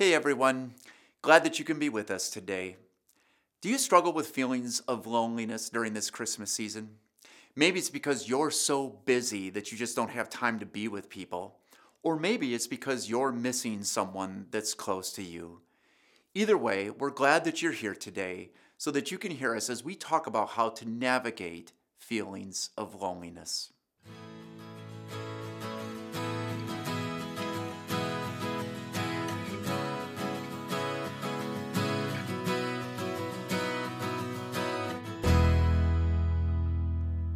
Hey everyone, glad that you can be with us today. Do you struggle with feelings of loneliness during this Christmas season? Maybe it's because you're so busy that you just don't have time to be with people. Or maybe it's because you're missing someone that's close to you. Either way, we're glad that you're here today so that you can hear us as we talk about how to navigate feelings of loneliness.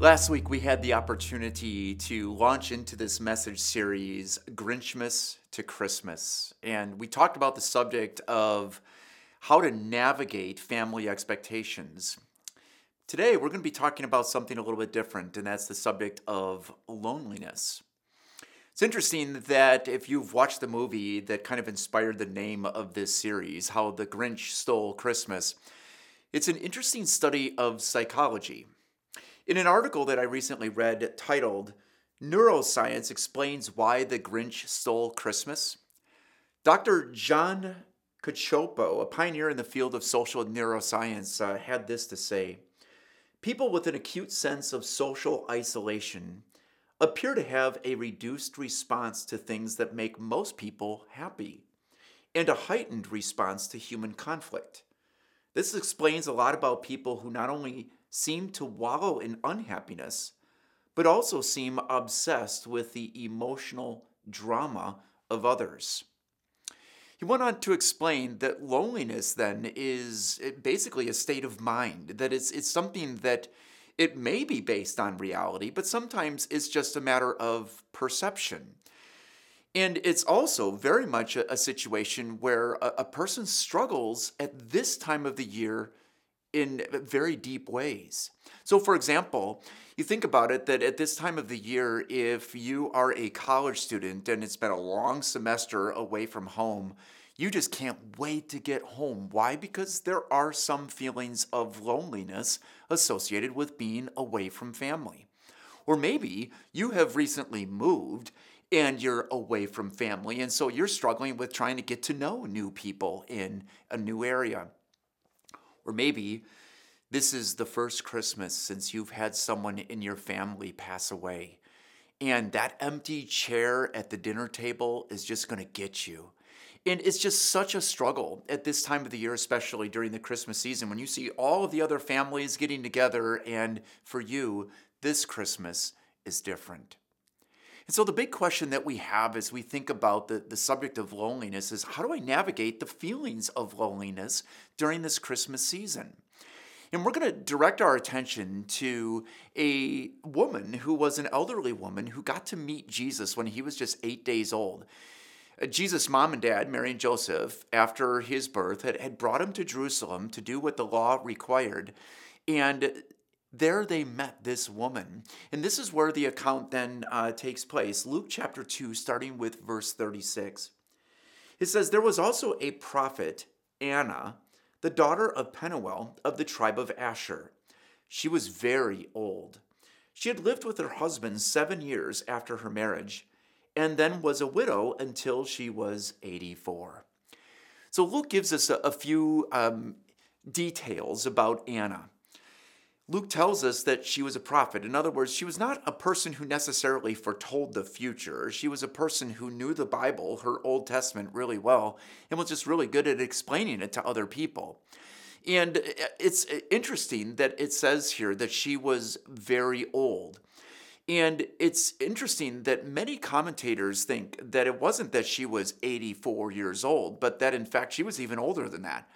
Last week, we had the opportunity to launch into this message series, Grinchmas to Christmas. And we talked about the subject of how to navigate family expectations. Today, we're going to be talking about something a little bit different, and that's the subject of loneliness. It's interesting that if you've watched the movie that kind of inspired the name of this series, How the Grinch Stole Christmas, it's an interesting study of psychology. In an article that I recently read titled Neuroscience Explains Why the Grinch Stole Christmas, Dr. John Cacioppo, a pioneer in the field of social neuroscience, uh, had this to say People with an acute sense of social isolation appear to have a reduced response to things that make most people happy and a heightened response to human conflict. This explains a lot about people who not only seem to wallow in unhappiness, but also seem obsessed with the emotional drama of others. He went on to explain that loneliness then is eh, basically a state of mind, that it's, it's something that it may be based on reality, but sometimes it's just a matter of perception. And it's also very much a, a situation where a, a person struggles at this time of the year in very deep ways. So, for example, you think about it that at this time of the year, if you are a college student and it's been a long semester away from home, you just can't wait to get home. Why? Because there are some feelings of loneliness associated with being away from family. Or maybe you have recently moved and you're away from family, and so you're struggling with trying to get to know new people in a new area. Or maybe this is the first Christmas since you've had someone in your family pass away. And that empty chair at the dinner table is just going to get you. And it's just such a struggle at this time of the year, especially during the Christmas season, when you see all of the other families getting together. And for you, this Christmas is different. And so, the big question that we have as we think about the, the subject of loneliness is how do I navigate the feelings of loneliness during this Christmas season? And we're going to direct our attention to a woman who was an elderly woman who got to meet Jesus when he was just eight days old. Uh, Jesus' mom and dad, Mary and Joseph, after his birth, had, had brought him to Jerusalem to do what the law required. And there they met this woman. And this is where the account then uh, takes place. Luke chapter 2, starting with verse 36. It says, There was also a prophet, Anna, the daughter of Penuel of the tribe of Asher. She was very old. She had lived with her husband seven years after her marriage, and then was a widow until she was 84. So Luke gives us a, a few um, details about Anna. Luke tells us that she was a prophet. In other words, she was not a person who necessarily foretold the future. She was a person who knew the Bible, her Old Testament, really well, and was just really good at explaining it to other people. And it's interesting that it says here that she was very old. And it's interesting that many commentators think that it wasn't that she was 84 years old, but that in fact she was even older than that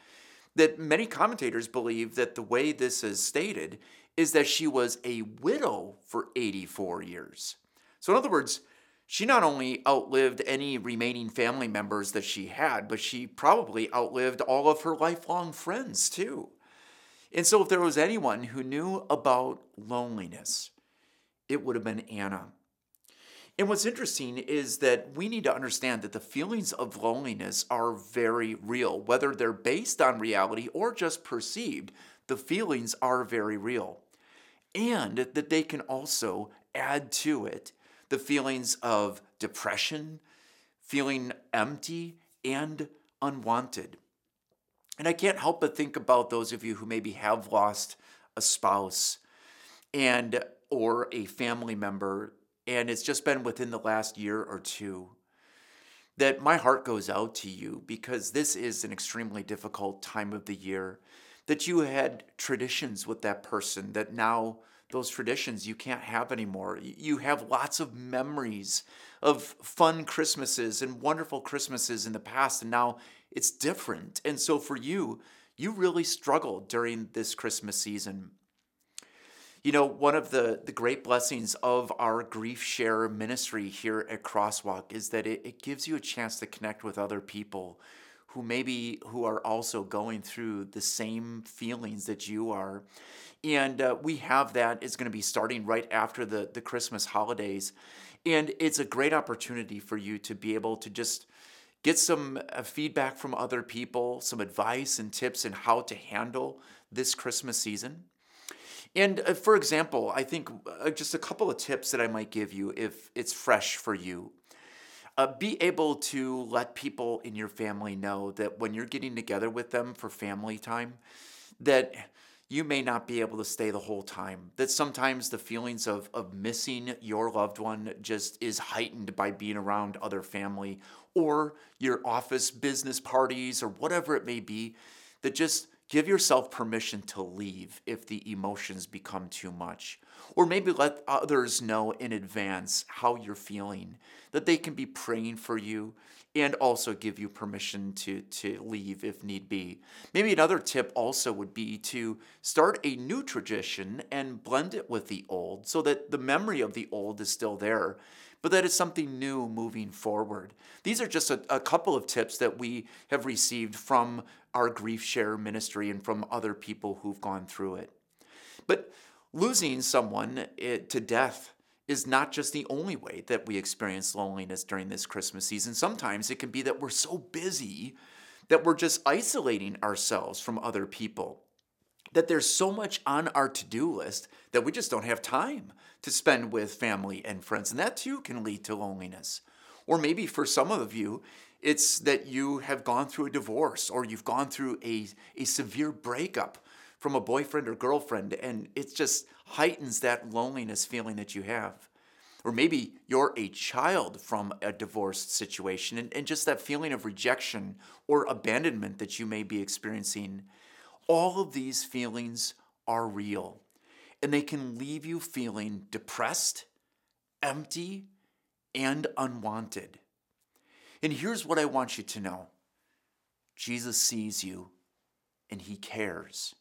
that many commentators believe that the way this is stated is that she was a widow for 84 years. So, in other words, she not only outlived any remaining family members that she had, but she probably outlived all of her lifelong friends too. And so, if there was anyone who knew about loneliness, it would have been Anna. And what's interesting is that we need to understand that the feelings of loneliness are very real, whether they're based on reality or just perceived, the feelings are very real. And that they can also add to it the feelings of depression, feeling empty, and unwanted. And I can't help but think about those of you who maybe have lost a spouse and or a family member and it's just been within the last year or two that my heart goes out to you because this is an extremely difficult time of the year that you had traditions with that person that now those traditions you can't have anymore. You have lots of memories of fun Christmases and wonderful Christmases in the past, and now it's different. And so for you, you really struggled during this Christmas season. You know, one of the, the great blessings of our grief share ministry here at Crosswalk is that it, it gives you a chance to connect with other people who maybe who are also going through the same feelings that you are. And uh, we have that. It's going to be starting right after the, the christmas holidays. And it's a great opportunity for you to be able to just get some uh, feedback from other people some advice and tips on how to handle this christmas season and uh, for example i think uh, just a couple of tips that i might give you if it's fresh for you uh, be able to let people in your family know that when you're getting together with them for family time, that you may not be able to stay the whole time. That sometimes the feelings of, of missing your loved one just is heightened by being around other family or your office business parties or whatever it may be. That just give yourself permission to leave if the emotions become too much. Or maybe let others know in advance how you're feeling, that they can be praying for you and also give you permission to, to leave if need be. Maybe another tip also would be to start a new tradition and blend it with the old so that the memory of the old is still there, but that is something new moving forward. These are just a, a couple of tips that we have received from our grief share ministry and from other people who've gone through it. But losing someone to death is not just the only way that we experience loneliness during this Christmas season. Sometimes it can be that we're so busy that we're just isolating ourselves from other people. That there's so much on our to do list that we just don't have time to spend with family and friends. And that too can lead to loneliness. Or maybe for some of you, it's that you have gone through a divorce or you've gone through a, a severe breakup from a boyfriend or girlfriend, and it just heightens that loneliness feeling that you have. Or maybe you're a child from a divorced situation, and, and just that feeling of rejection or abandonment that you may be experiencing. All of these feelings are real, and they can leave you feeling depressed, empty, and unwanted. And here's what I want you to know Jesus sees you and he cares.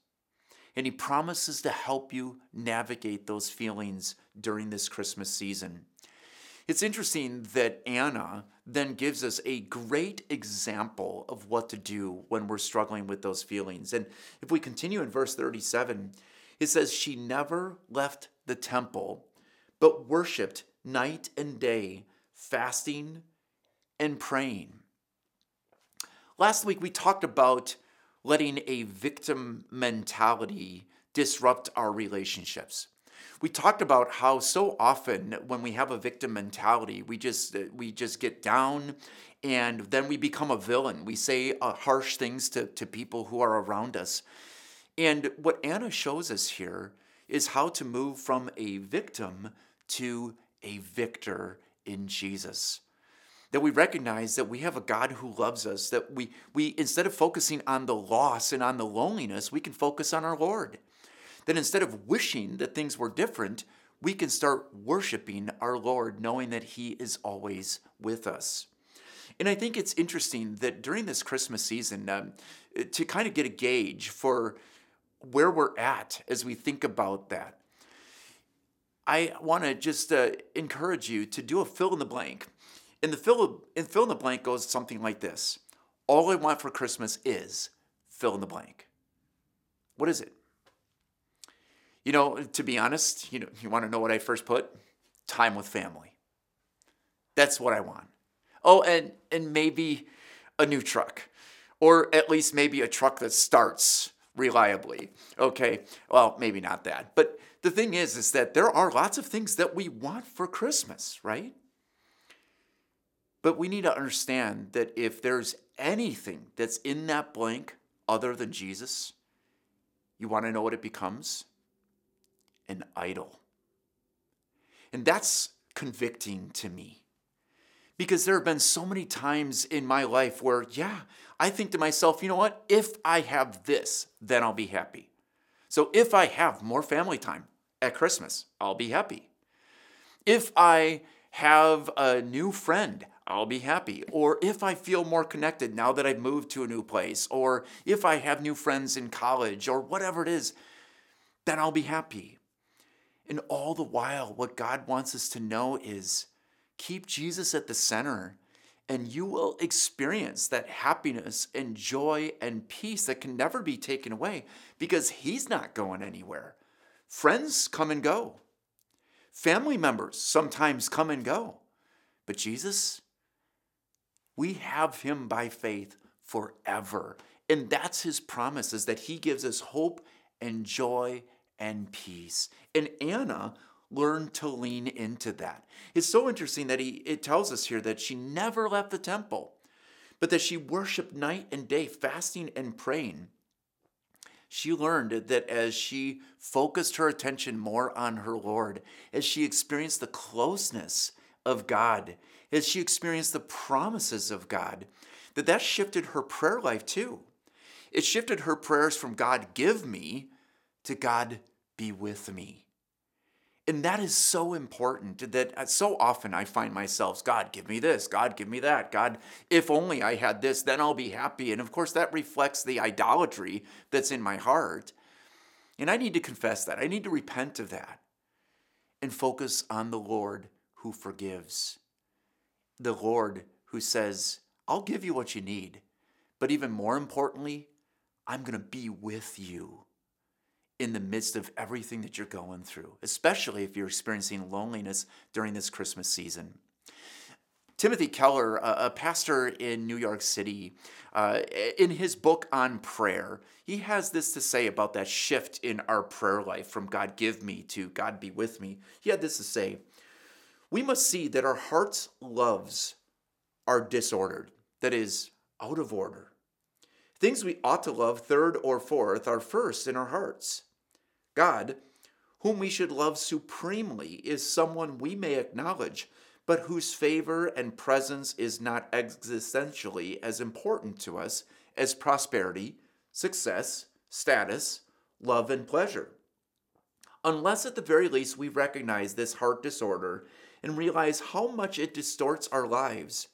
And he promises to help you navigate those feelings during this Christmas season. It's interesting that Anna then gives us a great example of what to do when we're struggling with those feelings. And if we continue in verse 37, it says, She never left the temple, but worshiped night and day, fasting and praying. Last week, we talked about letting a victim mentality disrupt our relationships. We talked about how so often when we have a victim mentality, we just we just get down and then we become a villain. We say uh, harsh things to, to people who are around us. And what Anna shows us here is how to move from a victim to a victor in Jesus that we recognize that we have a God who loves us, that we, we instead of focusing on the loss and on the loneliness, we can focus on our Lord. That instead of wishing that things were different, we can start worshiping our Lord, knowing that He is always with us. And I think it's interesting that during this Christmas season, um, to kind of get a gauge for where we're at as we think about that, I want to just uh, encourage you to do a fill in the blank and the fill, fill in the blank goes something like this All I want for Christmas is fill in the blank. What is it? You know, to be honest, you know, you want to know what I first put? Time with family. That's what I want. Oh, and and maybe a new truck. Or at least maybe a truck that starts reliably. Okay. Well, maybe not that. But the thing is is that there are lots of things that we want for Christmas, right? But we need to understand that if there's anything that's in that blank other than Jesus, you want to know what it becomes? An idol. And that's convicting to me. Because there have been so many times in my life where, yeah, I think to myself, you know what? If I have this, then I'll be happy. So if I have more family time at Christmas, I'll be happy. If I have a new friend, I'll be happy. Or if I feel more connected now that I've moved to a new place, or if I have new friends in college, or whatever it is, then I'll be happy. And all the while, what God wants us to know is keep Jesus at the center, and you will experience that happiness and joy and peace that can never be taken away because He's not going anywhere. Friends come and go, family members sometimes come and go, but Jesus, we have Him by faith forever. And that's His promise is that He gives us hope and joy and peace. And Anna learned to lean into that. It's so interesting that he it tells us here that she never left the temple, but that she worshiped night and day, fasting and praying. She learned that as she focused her attention more on her Lord, as she experienced the closeness of God, as she experienced the promises of God, that that shifted her prayer life too. It shifted her prayers from God, give me, to God, be with me. And that is so important that uh, so often I find myself, God, give me this, God, give me that, God, if only I had this, then I'll be happy. And of course, that reflects the idolatry that's in my heart. And I need to confess that. I need to repent of that and focus on the Lord who forgives, the Lord who says, I'll give you what you need. But even more importantly, I'm going to be with you in the midst of everything that you're going through, especially if you're experiencing loneliness during this Christmas season. Timothy Keller, a, pastor in New York City, uh, in his book on prayer, he has this to say about that shift in our prayer life from God give me to God be with me. He had this to say We must see that our heart's loves are disordered, that is, out of order. Things we ought to love third or fourth are first in our hearts. God, whom we should love supremely, is someone we may acknowledge, but whose favor and presence is not existentially as important to us as prosperity, success, status, love, and pleasure. Unless at the very least we recognize this heart disorder and realize how much it distorts our lives,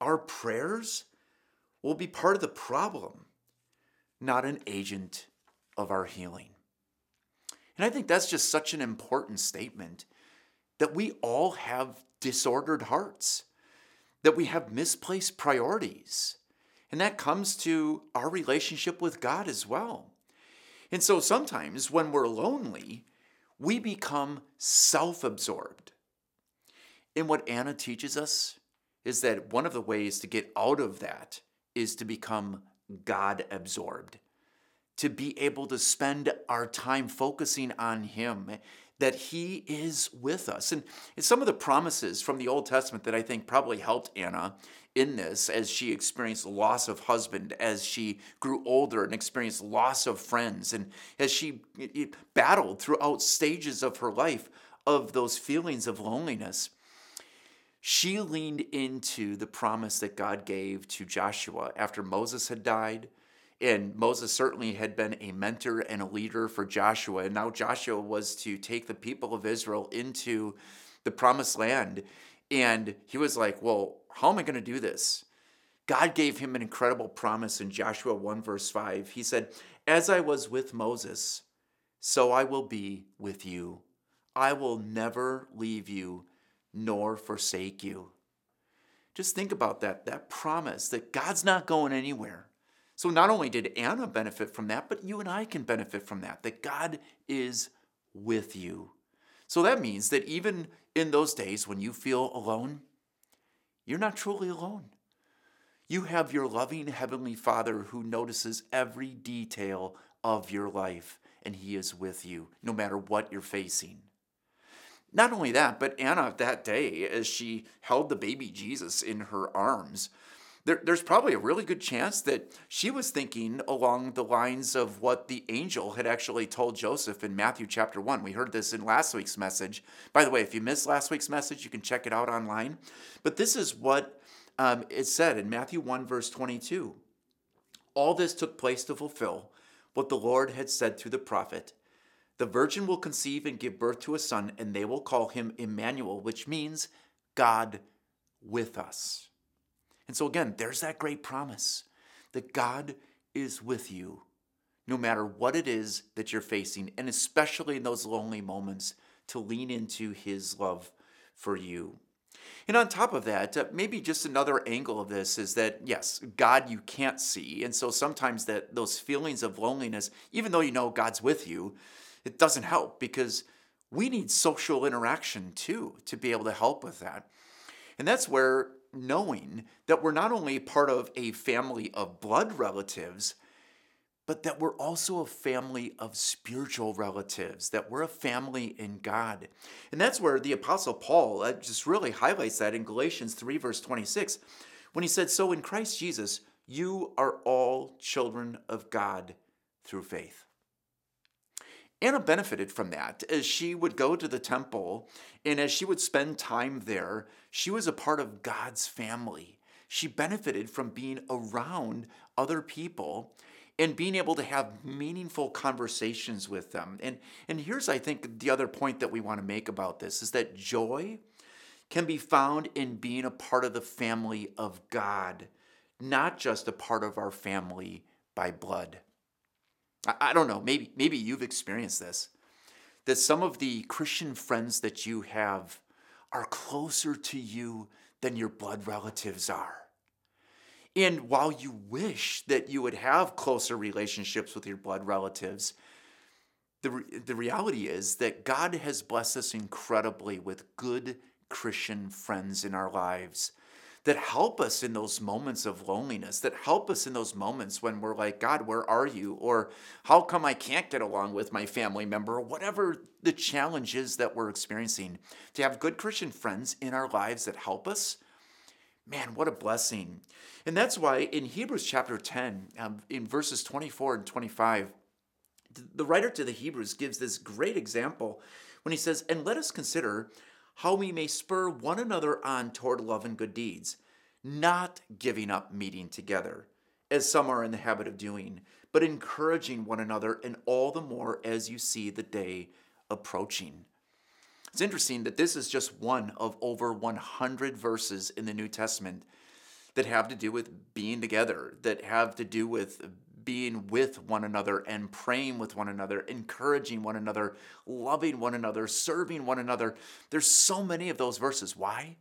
our prayers will be part of the problem, not an agent of our healing. And I think that's just such an important statement that we all have disordered hearts, that we have misplaced priorities. And that comes to our relationship with God as well. And so sometimes when we're lonely, we become self absorbed. And what Anna teaches us is that one of the ways to get out of that is to become God absorbed to be able to spend our time focusing on Him, that He is with us. And, some of the promises from the Old Testament that I think probably helped Anna in this as she experienced loss of husband, as she grew older and experienced loss of friends, and as she battled throughout stages of her life of those feelings of loneliness. She leaned into the promise that God gave to Joshua after Moses had died, and Moses certainly had been a mentor and a leader for Joshua. And now Joshua was to take the people of Israel into the promised land. And he was like, Well, how am I going to do this? God gave him an incredible promise in Joshua 1, verse 5. He said, As I was with Moses, so I will be with you. I will never leave you nor forsake you. Just think about that, that promise that God's not going anywhere. So not only did Anna benefit from that, but you and I can benefit from that, that God is with you. So that means that even in those days when you feel alone, you're not truly alone. You have your loving Heavenly Father who notices every detail of your life, and He is with you no matter what you're facing. Not only that, but Anna that day, as she held the baby Jesus in her arms, there, there's probably a really good chance that she was thinking along the lines of what the angel had actually told Joseph in Matthew chapter 1. We heard this in last week's message. By the way, if you missed last week's message, you can check it out online. But this is what um, it said in Matthew 1, verse 22. All this took place to fulfill what the Lord had said through the prophet. The virgin will conceive and give birth to a son, and they will call him Emmanuel, which means God with us. And so, again, there's that great promise that God is with you no matter what it is that you're facing, and especially in those lonely moments, to lean into his love for you. And on top of that, uh, maybe just another angle of this is that yes, God you can't see, and so sometimes that those feelings of loneliness, even though you know God's with you, it doesn't help because we need social interaction too to be able to help with that. And that's where knowing that we're not only part of a family of blood relatives, but that we're also a family of spiritual relatives, that we're a family in God. And that's where the Apostle Paul uh, just really highlights that in Galatians 3, verse 26, when he said, So in Christ Jesus, you are all children of God through faith. Anna benefited from that as she would go to the temple and as she would spend time there, she was a part of God's family. She benefited from being around other people and being able to have meaningful conversations with them. And, and here's, I think, the other point that we want to make about this is that joy can be found in being a part of the family of God, not just a part of our family by blood. I, don't know, maybe, maybe you've experienced this, that some of the Christian friends that you have are closer to you than your blood relatives are. And while you wish that you would have closer relationships with your blood relatives, the, re- the reality is that God has blessed us incredibly with good Christian friends in our lives that help us in those moments of loneliness, that help us in those moments when we're like, God, where are you? Or how come I can't get along with my family member? Or whatever the challenge is that we're experiencing. To have good Christian friends in our lives that help us, man, what a blessing. And that's why in Hebrews chapter 10, um, in verses 24 and 25, the writer to the Hebrews gives this great example when he says, And let us consider how we may spur one another on toward love and good deeds, not giving up meeting together, as some are in the habit of doing, but encouraging one another, and all the more as you see the day approaching. It's interesting that this is just one of over 100 verses in the New Testament that have to do with being together, that have to do with being with one another and praying with one another, encouraging one another, loving one another, serving one another. There's so many of those verses. Why?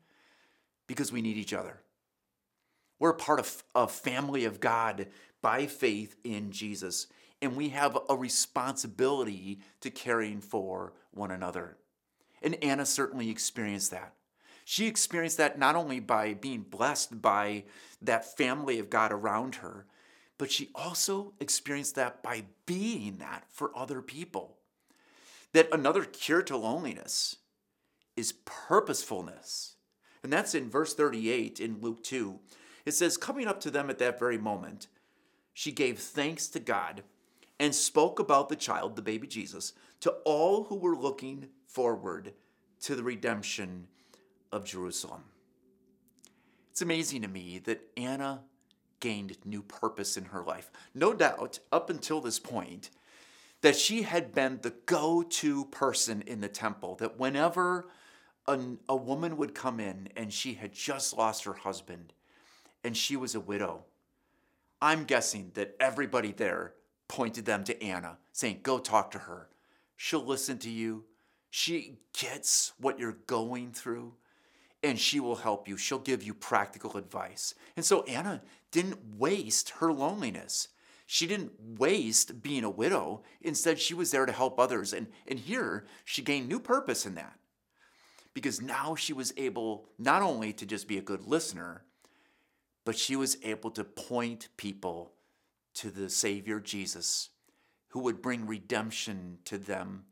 Because we need each other. We're part of a family of God by faith in Jesus, and we have a responsibility to caring for one another. And Anna certainly experienced that. She experienced that not only by being blessed by that family of God around her, but she also experienced that by being that for other people. That another cure to loneliness is purposefulness. And that's in verse 38 in Luke 2. It says, Coming up to them at that very moment, she gave thanks to God and spoke about the child, the baby Jesus, to all who were looking forward to the redemption of Jerusalem. It's amazing to me that Anna gained new purpose in her life. No doubt, up until this point, that she had been the go to person in the temple, that whenever a, a woman would come in and she had just lost her husband and she was a widow, I'm guessing that everybody there pointed them to Anna, saying, Go talk to her. She'll listen to you. She gets what you're going through and she will help you. She'll give you practical advice. And so Anna didn't waste her loneliness. She didn't waste being a widow. Instead, she was there to help others. And, and here, she gained new purpose in that. Because now she was able not only to just be a good listener, but she was able to point people to the Savior Jesus, who would bring redemption to them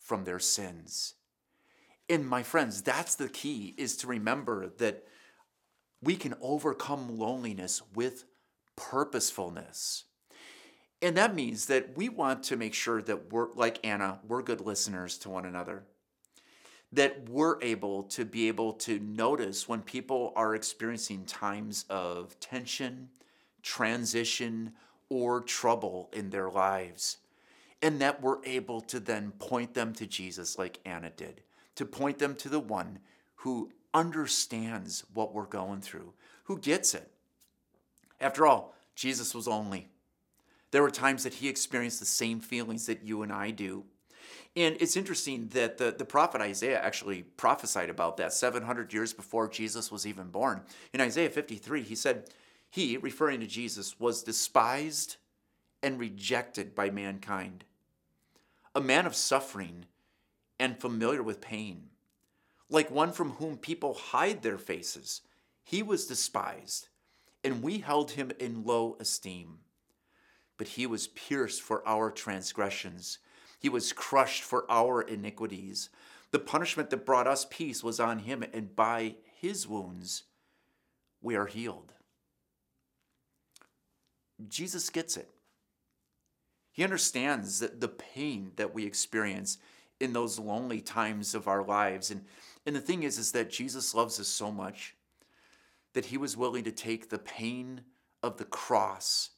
from their sins. And my friends, that's the key is to remember that we can overcome loneliness with purposefulness. And that means that we want to make sure that we're, like Anna, we're good listeners to one another. That we're able to be able to notice when people are experiencing times of tension, transition, or trouble in their lives. And that we're able to then point them to Jesus like Anna did, to point them to the one who understands what we're going through, who gets it. After all, Jesus was lonely. There were times that he experienced the same feelings that you and I do. And it's interesting that the, the prophet Isaiah actually prophesied about that 700 years before Jesus was even born. In Isaiah 53, he said, He, referring to Jesus, was despised and rejected by mankind, a man of suffering and familiar with pain, like one from whom people hide their faces. He was despised, and we held him in low esteem but he was pierced for our transgressions. He was crushed for our iniquities. The punishment that brought us peace was on him, and by his wounds we are healed. Jesus gets it. He understands that the pain that we experience in those lonely times of our lives. And, and the thing is, is that Jesus loves us so much that he was willing to take the pain of the cross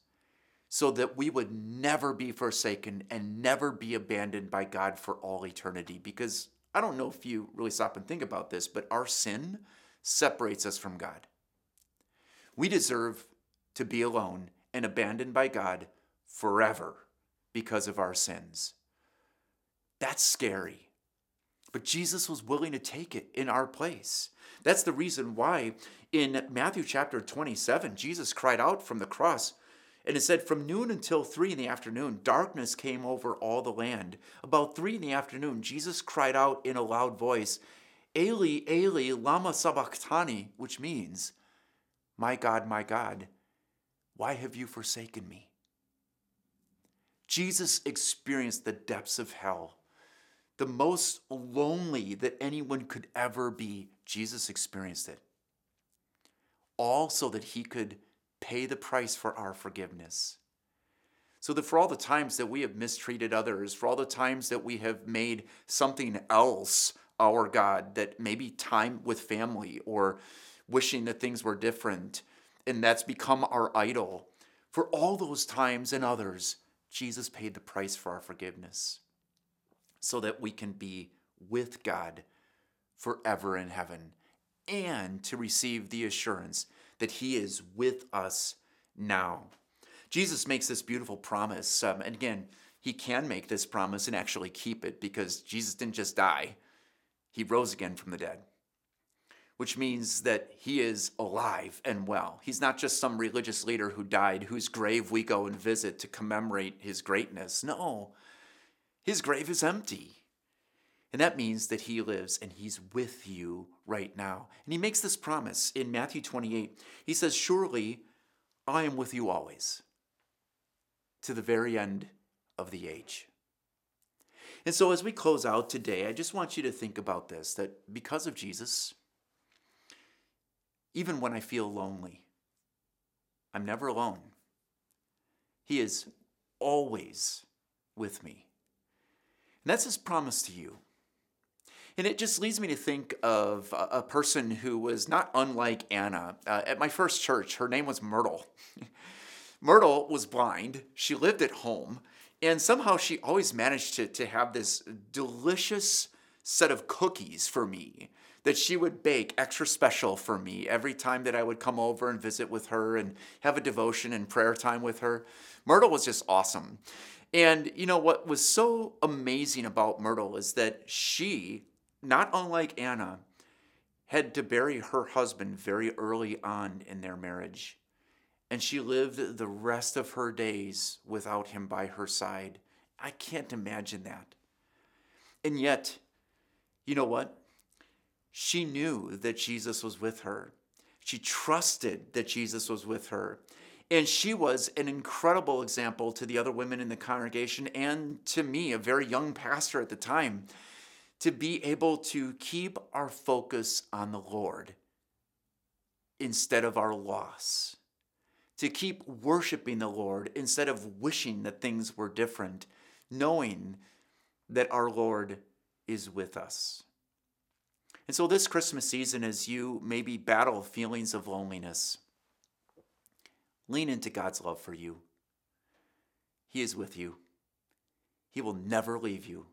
so that we would never be forsaken and never be abandoned by God for all eternity. Because I don't know if you really stop and think about this, but our sin separates us from God. We deserve to be alone and abandoned by God forever because of our sins. That's scary. But Jesus was willing to take it in our place. That's the reason why in Matthew chapter 27, Jesus cried out from the cross, and it said, From noon until three in the afternoon, darkness came over all the land. About three in the afternoon, Jesus cried out in a loud voice, Eli, Eli, Lama Sabachthani, which means, My God, my God, why have you forsaken me? Jesus experienced the depths of hell. The most lonely that anyone could ever be, Jesus experienced it. All so that he could pay the price for our forgiveness. So that for all the times that we have mistreated others, for all the times that we have made something else our God, that maybe time with family or wishing that things were different, and that's become our idol, for all those times and others, Jesus paid the price for our forgiveness so that we can be with God forever in heaven and to receive the assurance that He is with us now. Jesus makes this beautiful promise. Um, and again, He can make this promise and actually keep it because Jesus didn't just die, He rose again from the dead. Which means that he is alive and well. He's not just some religious leader who died, whose grave we go and visit to commemorate his greatness. No, his grave is empty. And that means that he lives and he's with you right now. And he makes this promise in Matthew 28. He says, Surely I am with you always to the very end of the age. And so, as we close out today, I just want you to think about this that because of Jesus, even when I feel lonely, I'm never alone. He is always with me. And that's his promise to you. And it just leads me to think of a, person who was not unlike Anna. Uh, at my first church, her name was Myrtle. Myrtle was blind. She lived at home. And somehow she always managed to, to have this delicious set of cookies for me that she would bake extra special for me every time that I would come over and visit with her and have a devotion and prayer time with her. Myrtle was just awesome. And you know what was so amazing about Myrtle is that she not unlike Anna, had to bury her husband very early on in their marriage. And she lived the rest of her days without him by her side. I can't imagine that. And yet, you know what? She knew that Jesus was with her. She trusted that Jesus was with her. And she was an incredible example to the other women in the congregation and to me, a very young pastor at the time to be able to keep our focus on the Lord instead of our loss, to keep worshiping the Lord instead of wishing that things were different, knowing that our Lord is with us. And so, this Christmas season, as you maybe battle feelings of loneliness, lean into God's love for you. He is with you, He will never leave you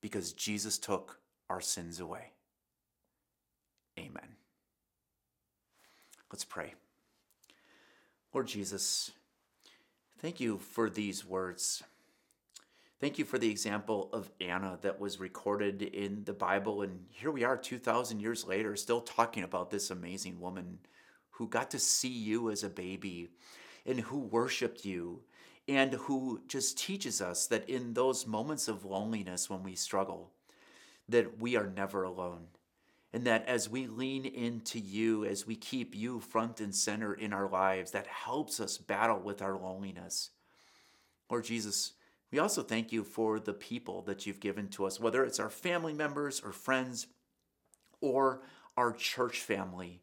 because Jesus took our sins away. Amen. Let's pray. Lord Jesus, thank you for these words. Thank you for the example of Anna that was recorded in the Bible. And here we are 2,000 years later, still talking about this amazing woman who got to see you as a baby and who worshiped you and who just teaches us that in those moments of loneliness when we struggle, that we are never alone. And that as we lean into you, as we keep you front and center in our lives, that helps us battle with our loneliness. Lord Jesus, we also thank you for the people that you've given to us, whether it's our family members or friends or our church family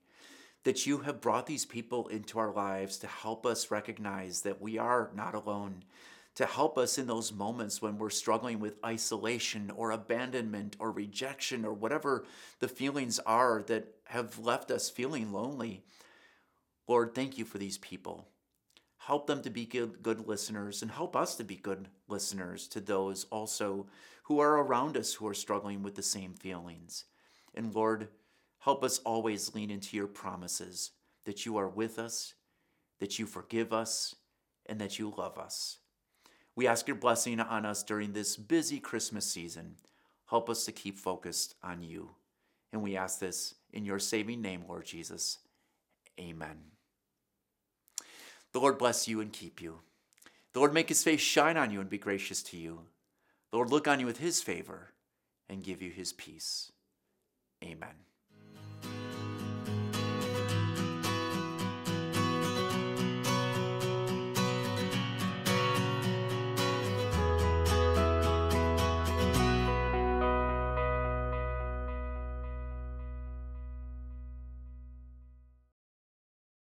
that you have brought these people into our lives to help us recognize that we are not alone, to help us in those moments when we're struggling with isolation or abandonment or rejection or whatever the feelings are that have left us feeling lonely. Lord, thank you for these people. Help them to be good, good listeners and help us to be good listeners to those also who are around us who are struggling with the same feelings. And Lord, Help us always lean into your promises that you are with us, that you forgive us, and that you love us. We ask your blessing on us during this busy Christmas season. Help us to keep focused on you. And we ask this in your saving name, Lord Jesus. Amen. The Lord bless you and keep you. The Lord make his face shine on you and be gracious to you. The Lord look on you with his favor and give you his peace. Amen.